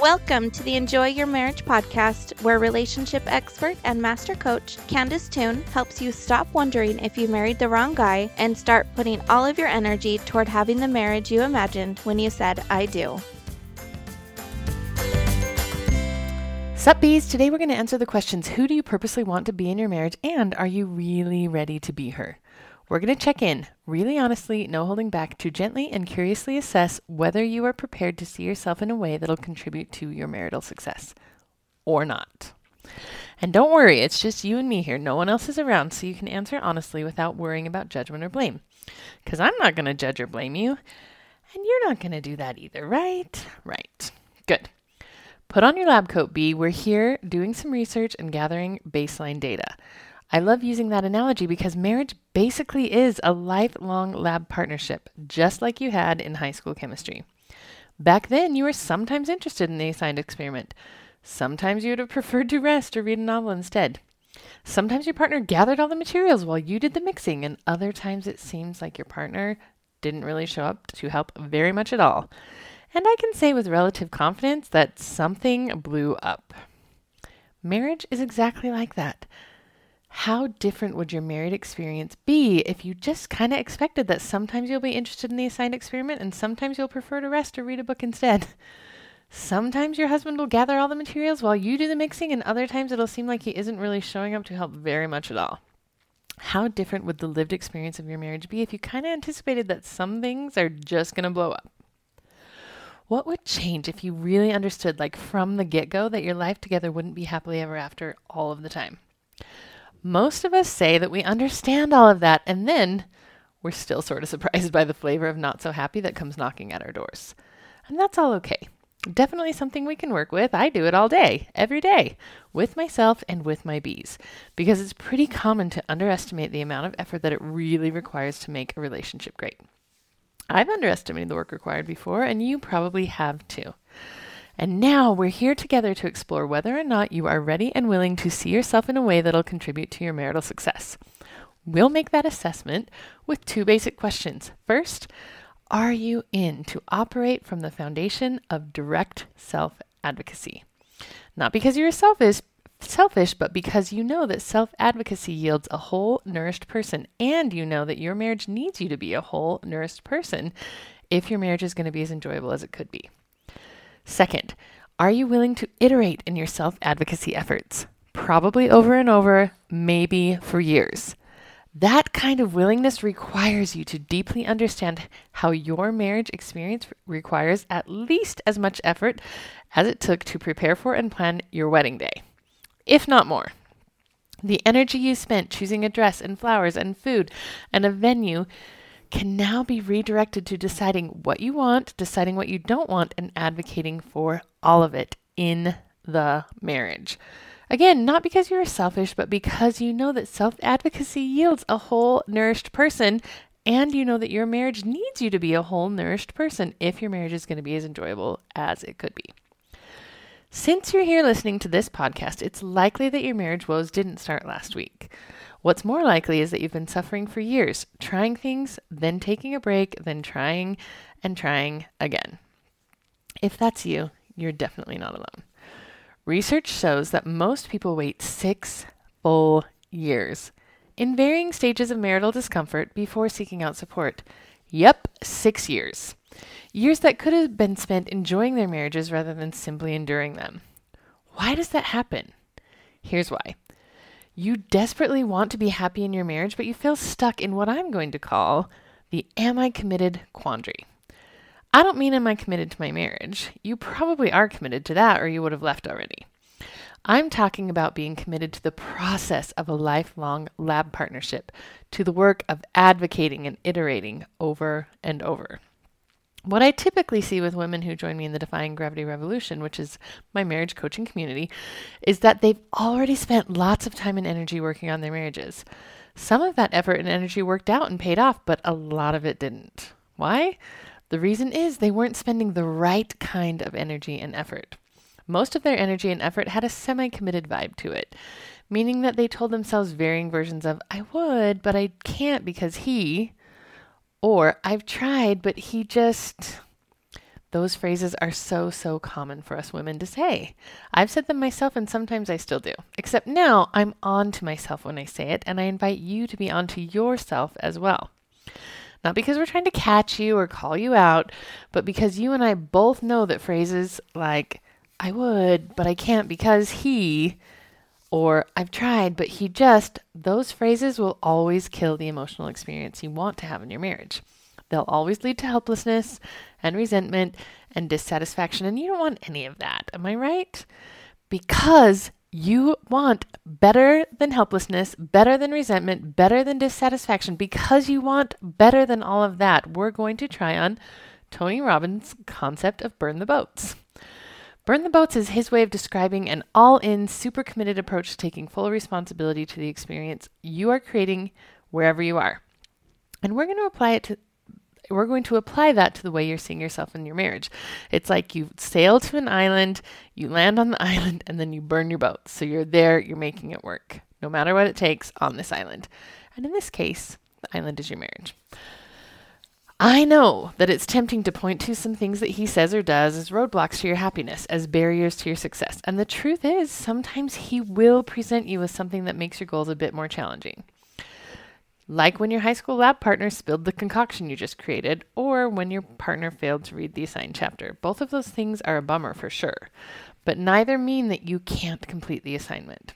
Welcome to the Enjoy Your Marriage podcast, where relationship expert and master coach Candice Toone helps you stop wondering if you married the wrong guy and start putting all of your energy toward having the marriage you imagined when you said, I do. Sup bees, today we're going to answer the questions Who do you purposely want to be in your marriage and are you really ready to be her? We're going to check in, really honestly, no holding back, to gently and curiously assess whether you are prepared to see yourself in a way that'll contribute to your marital success or not. And don't worry, it's just you and me here. No one else is around, so you can answer honestly without worrying about judgment or blame. Because I'm not going to judge or blame you, and you're not going to do that either, right? Right. Good. Put on your lab coat, bee. We're here doing some research and gathering baseline data. I love using that analogy because marriage basically is a lifelong lab partnership, just like you had in high school chemistry. Back then, you were sometimes interested in the assigned experiment. Sometimes you would have preferred to rest or read a novel instead. Sometimes your partner gathered all the materials while you did the mixing, and other times it seems like your partner didn't really show up to help very much at all. And I can say with relative confidence that something blew up. Marriage is exactly like that. How different would your married experience be if you just kind of expected that sometimes you'll be interested in the assigned experiment and sometimes you'll prefer to rest or read a book instead? Sometimes your husband will gather all the materials while you do the mixing, and other times it'll seem like he isn't really showing up to help very much at all. How different would the lived experience of your marriage be if you kind of anticipated that some things are just going to blow up? What would change if you really understood, like from the get go, that your life together wouldn't be happily ever after all of the time? Most of us say that we understand all of that, and then we're still sort of surprised by the flavor of not so happy that comes knocking at our doors. And that's all okay. Definitely something we can work with. I do it all day, every day, with myself and with my bees, because it's pretty common to underestimate the amount of effort that it really requires to make a relationship great. I've underestimated the work required before, and you probably have too. And now we're here together to explore whether or not you are ready and willing to see yourself in a way that'll contribute to your marital success. We'll make that assessment with two basic questions. First, are you in to operate from the foundation of direct self advocacy? Not because you're selfish, selfish, but because you know that self advocacy yields a whole, nourished person, and you know that your marriage needs you to be a whole, nourished person if your marriage is going to be as enjoyable as it could be. Second, are you willing to iterate in your self advocacy efforts? Probably over and over, maybe for years. That kind of willingness requires you to deeply understand how your marriage experience requires at least as much effort as it took to prepare for and plan your wedding day, if not more. The energy you spent choosing a dress and flowers and food and a venue can now be redirected to deciding what you want, deciding what you don't want, and advocating for all of it in the marriage. Again, not because you're selfish, but because you know that self advocacy yields a whole, nourished person, and you know that your marriage needs you to be a whole, nourished person if your marriage is going to be as enjoyable as it could be. Since you're here listening to this podcast, it's likely that your marriage woes didn't start last week. What's more likely is that you've been suffering for years, trying things, then taking a break, then trying and trying again. If that's you, you're definitely not alone. Research shows that most people wait six full years in varying stages of marital discomfort before seeking out support. Yep, six years. Years that could have been spent enjoying their marriages rather than simply enduring them. Why does that happen? Here's why. You desperately want to be happy in your marriage, but you feel stuck in what I'm going to call the am I committed quandary. I don't mean am I committed to my marriage. You probably are committed to that, or you would have left already. I'm talking about being committed to the process of a lifelong lab partnership, to the work of advocating and iterating over and over. What I typically see with women who join me in the Defying Gravity Revolution, which is my marriage coaching community, is that they've already spent lots of time and energy working on their marriages. Some of that effort and energy worked out and paid off, but a lot of it didn't. Why? The reason is they weren't spending the right kind of energy and effort. Most of their energy and effort had a semi committed vibe to it, meaning that they told themselves varying versions of, I would, but I can't because he, or I've tried, but he just. those phrases are so, so common for us women to say. I've said them myself, and sometimes I still do. Except now I'm on to myself when I say it, and I invite you to be on to yourself as well. Not because we're trying to catch you or call you out, but because you and I both know that phrases like, I would, but I can't because he, or I've tried, but he just, those phrases will always kill the emotional experience you want to have in your marriage. They'll always lead to helplessness and resentment and dissatisfaction, and you don't want any of that. Am I right? Because you want better than helplessness, better than resentment, better than dissatisfaction. Because you want better than all of that, we're going to try on Tony Robbins' concept of burn the boats. Burn the boats is his way of describing an all in, super committed approach to taking full responsibility to the experience you are creating wherever you are. And we're going to apply it to we're going to apply that to the way you're seeing yourself in your marriage. It's like you sail to an island, you land on the island, and then you burn your boat. So you're there, you're making it work, no matter what it takes on this island. And in this case, the island is your marriage. I know that it's tempting to point to some things that he says or does as roadblocks to your happiness, as barriers to your success. And the truth is, sometimes he will present you with something that makes your goals a bit more challenging. Like when your high school lab partner spilled the concoction you just created, or when your partner failed to read the assigned chapter. Both of those things are a bummer for sure, but neither mean that you can't complete the assignment.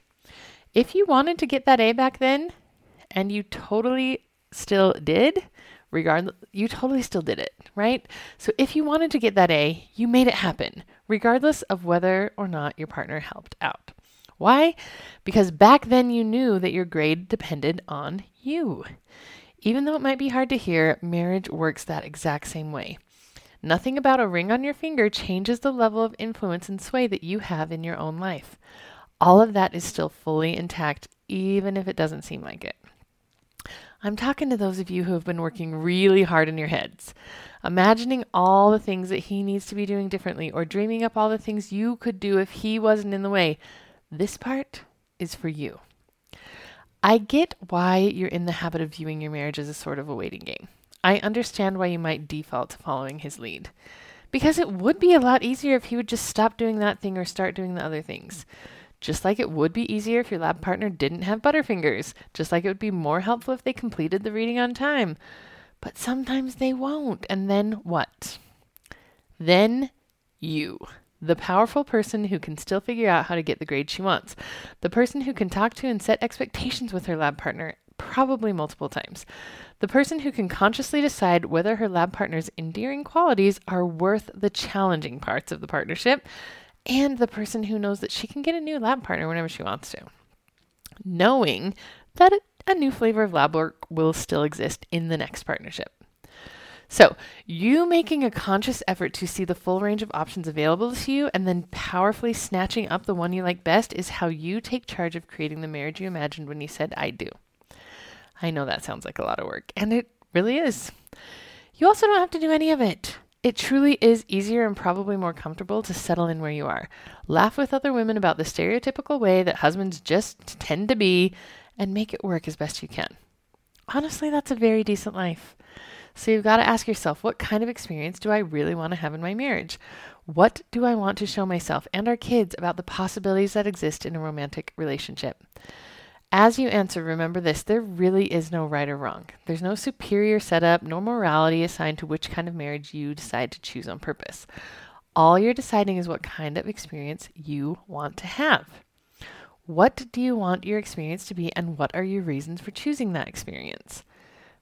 If you wanted to get that A back then, and you totally still did, regardless, you totally still did it, right? So if you wanted to get that A, you made it happen, regardless of whether or not your partner helped out. Why? Because back then you knew that your grade depended on you. Even though it might be hard to hear, marriage works that exact same way. Nothing about a ring on your finger changes the level of influence and sway that you have in your own life. All of that is still fully intact, even if it doesn't seem like it. I'm talking to those of you who have been working really hard in your heads, imagining all the things that he needs to be doing differently, or dreaming up all the things you could do if he wasn't in the way. This part is for you. I get why you're in the habit of viewing your marriage as a sort of a waiting game. I understand why you might default to following his lead. Because it would be a lot easier if he would just stop doing that thing or start doing the other things. Just like it would be easier if your lab partner didn't have butterfingers. Just like it would be more helpful if they completed the reading on time. But sometimes they won't. And then what? Then you the powerful person who can still figure out how to get the grade she wants, the person who can talk to and set expectations with her lab partner, probably multiple times, the person who can consciously decide whether her lab partner's endearing qualities are worth the challenging parts of the partnership, and the person who knows that she can get a new lab partner whenever she wants to. Knowing that a new flavor of lab work will still exist in the next partnership. So, you making a conscious effort to see the full range of options available to you and then powerfully snatching up the one you like best is how you take charge of creating the marriage you imagined when you said, I do. I know that sounds like a lot of work, and it really is. You also don't have to do any of it. It truly is easier and probably more comfortable to settle in where you are. Laugh with other women about the stereotypical way that husbands just tend to be and make it work as best you can. Honestly, that's a very decent life. So you've got to ask yourself what kind of experience do I really want to have in my marriage? What do I want to show myself and our kids about the possibilities that exist in a romantic relationship? As you answer, remember this there really is no right or wrong. There's no superior setup, nor morality assigned to which kind of marriage you decide to choose on purpose. All you're deciding is what kind of experience you want to have. What do you want your experience to be, and what are your reasons for choosing that experience?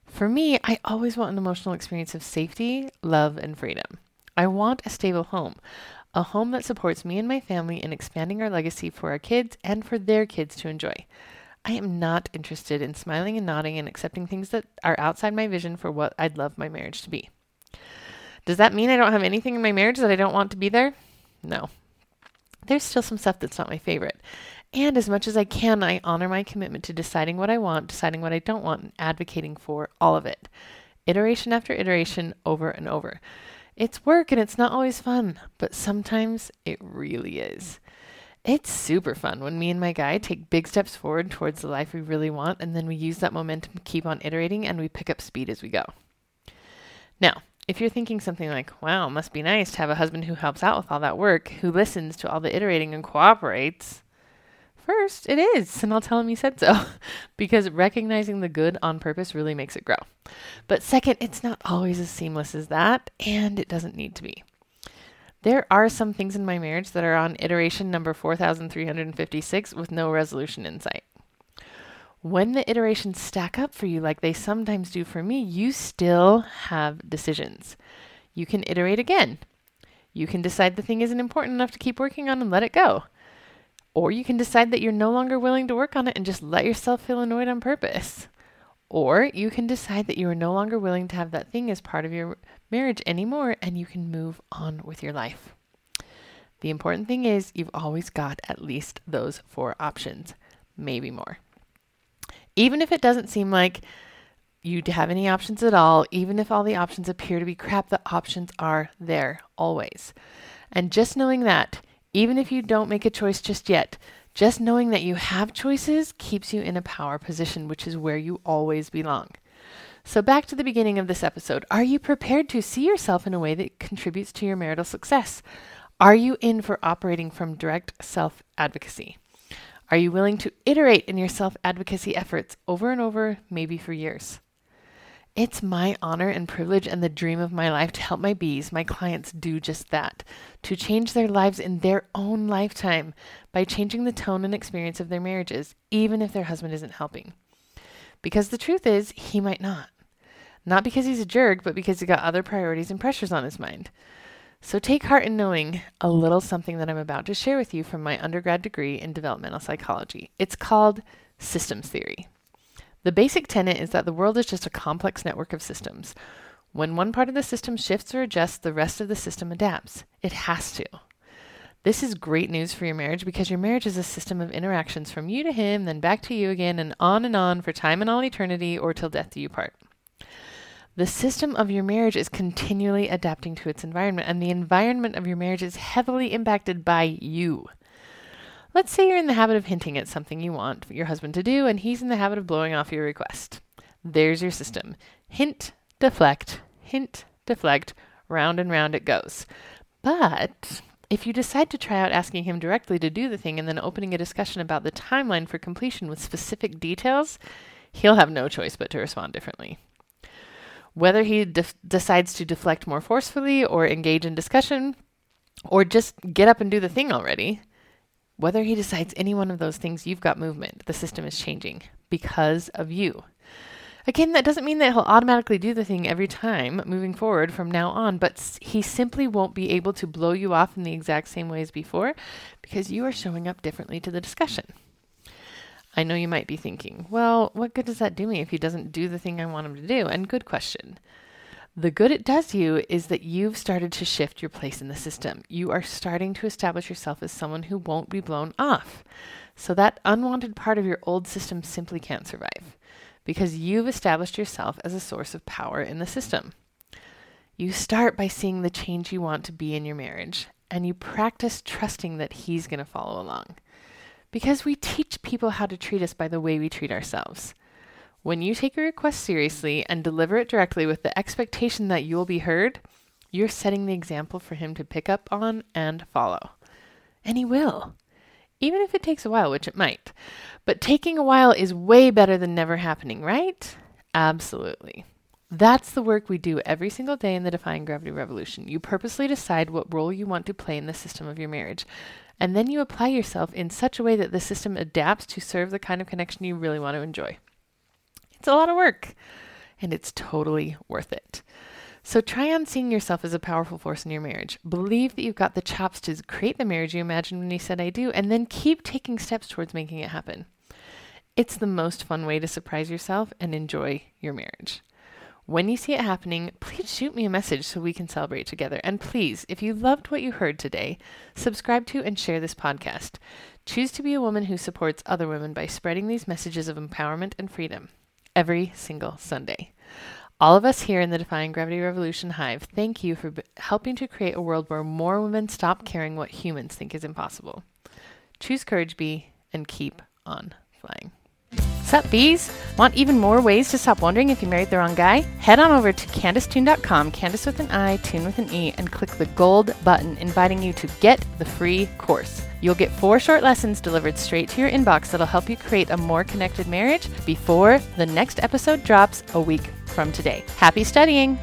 For me, I always want an emotional experience of safety, love, and freedom. I want a stable home, a home that supports me and my family in expanding our legacy for our kids and for their kids to enjoy. I am not interested in smiling and nodding and accepting things that are outside my vision for what I'd love my marriage to be. Does that mean I don't have anything in my marriage that I don't want to be there? No. There's still some stuff that's not my favorite. And as much as I can, I honor my commitment to deciding what I want, deciding what I don't want, and advocating for all of it. Iteration after iteration, over and over. It's work and it's not always fun, but sometimes it really is. It's super fun when me and my guy take big steps forward towards the life we really want, and then we use that momentum to keep on iterating and we pick up speed as we go. Now, if you're thinking something like, wow, must be nice to have a husband who helps out with all that work, who listens to all the iterating and cooperates, first, it is, and I'll tell him you said so, because recognizing the good on purpose really makes it grow. But second, it's not always as seamless as that, and it doesn't need to be. There are some things in my marriage that are on iteration number 4356 with no resolution in sight. When the iterations stack up for you like they sometimes do for me, you still have decisions. You can iterate again. You can decide the thing isn't important enough to keep working on and let it go. Or you can decide that you're no longer willing to work on it and just let yourself feel annoyed on purpose. Or you can decide that you are no longer willing to have that thing as part of your marriage anymore and you can move on with your life. The important thing is you've always got at least those four options, maybe more. Even if it doesn't seem like you have any options at all, even if all the options appear to be crap, the options are there always. And just knowing that, even if you don't make a choice just yet, just knowing that you have choices keeps you in a power position, which is where you always belong. So, back to the beginning of this episode are you prepared to see yourself in a way that contributes to your marital success? Are you in for operating from direct self advocacy? Are you willing to iterate in your self advocacy efforts over and over, maybe for years? It's my honor and privilege and the dream of my life to help my bees, my clients, do just that to change their lives in their own lifetime by changing the tone and experience of their marriages, even if their husband isn't helping. Because the truth is, he might not. Not because he's a jerk, but because he's got other priorities and pressures on his mind. So take heart in knowing a little something that I'm about to share with you from my undergrad degree in developmental psychology. It's called systems theory. The basic tenet is that the world is just a complex network of systems. When one part of the system shifts or adjusts, the rest of the system adapts. It has to. This is great news for your marriage because your marriage is a system of interactions from you to him, then back to you again, and on and on for time and all eternity or till death do you part. The system of your marriage is continually adapting to its environment, and the environment of your marriage is heavily impacted by you. Let's say you're in the habit of hinting at something you want your husband to do, and he's in the habit of blowing off your request. There's your system hint, deflect, hint, deflect, round and round it goes. But if you decide to try out asking him directly to do the thing and then opening a discussion about the timeline for completion with specific details, he'll have no choice but to respond differently. Whether he de- decides to deflect more forcefully or engage in discussion or just get up and do the thing already, whether he decides any one of those things, you've got movement. The system is changing because of you. Again, that doesn't mean that he'll automatically do the thing every time moving forward from now on, but he simply won't be able to blow you off in the exact same way as before because you are showing up differently to the discussion. I know you might be thinking, well, what good does that do me if he doesn't do the thing I want him to do? And good question. The good it does you is that you've started to shift your place in the system. You are starting to establish yourself as someone who won't be blown off. So that unwanted part of your old system simply can't survive because you've established yourself as a source of power in the system. You start by seeing the change you want to be in your marriage, and you practice trusting that he's going to follow along because we teach people how to treat us by the way we treat ourselves. When you take a request seriously and deliver it directly with the expectation that you'll be heard, you're setting the example for him to pick up on and follow. And he will, even if it takes a while, which it might. But taking a while is way better than never happening, right? Absolutely. That's the work we do every single day in the Defying Gravity Revolution. You purposely decide what role you want to play in the system of your marriage. And then you apply yourself in such a way that the system adapts to serve the kind of connection you really want to enjoy. It's a lot of work, and it's totally worth it. So try on seeing yourself as a powerful force in your marriage. Believe that you've got the chops to create the marriage you imagined when you said I do, and then keep taking steps towards making it happen. It's the most fun way to surprise yourself and enjoy your marriage. When you see it happening, please shoot me a message so we can celebrate together. And please, if you loved what you heard today, subscribe to and share this podcast. Choose to be a woman who supports other women by spreading these messages of empowerment and freedom every single Sunday. All of us here in the Defying Gravity Revolution Hive, thank you for b- helping to create a world where more women stop caring what humans think is impossible. Choose courage, bee, and keep on flying. Sup, bees? Want even more ways to stop wondering if you married the wrong guy? Head on over to CandiceToone.com, Candice with an I, Toone with an E, and click the gold button inviting you to get the free course. You'll get four short lessons delivered straight to your inbox that'll help you create a more connected marriage before the next episode drops a week from today. Happy studying!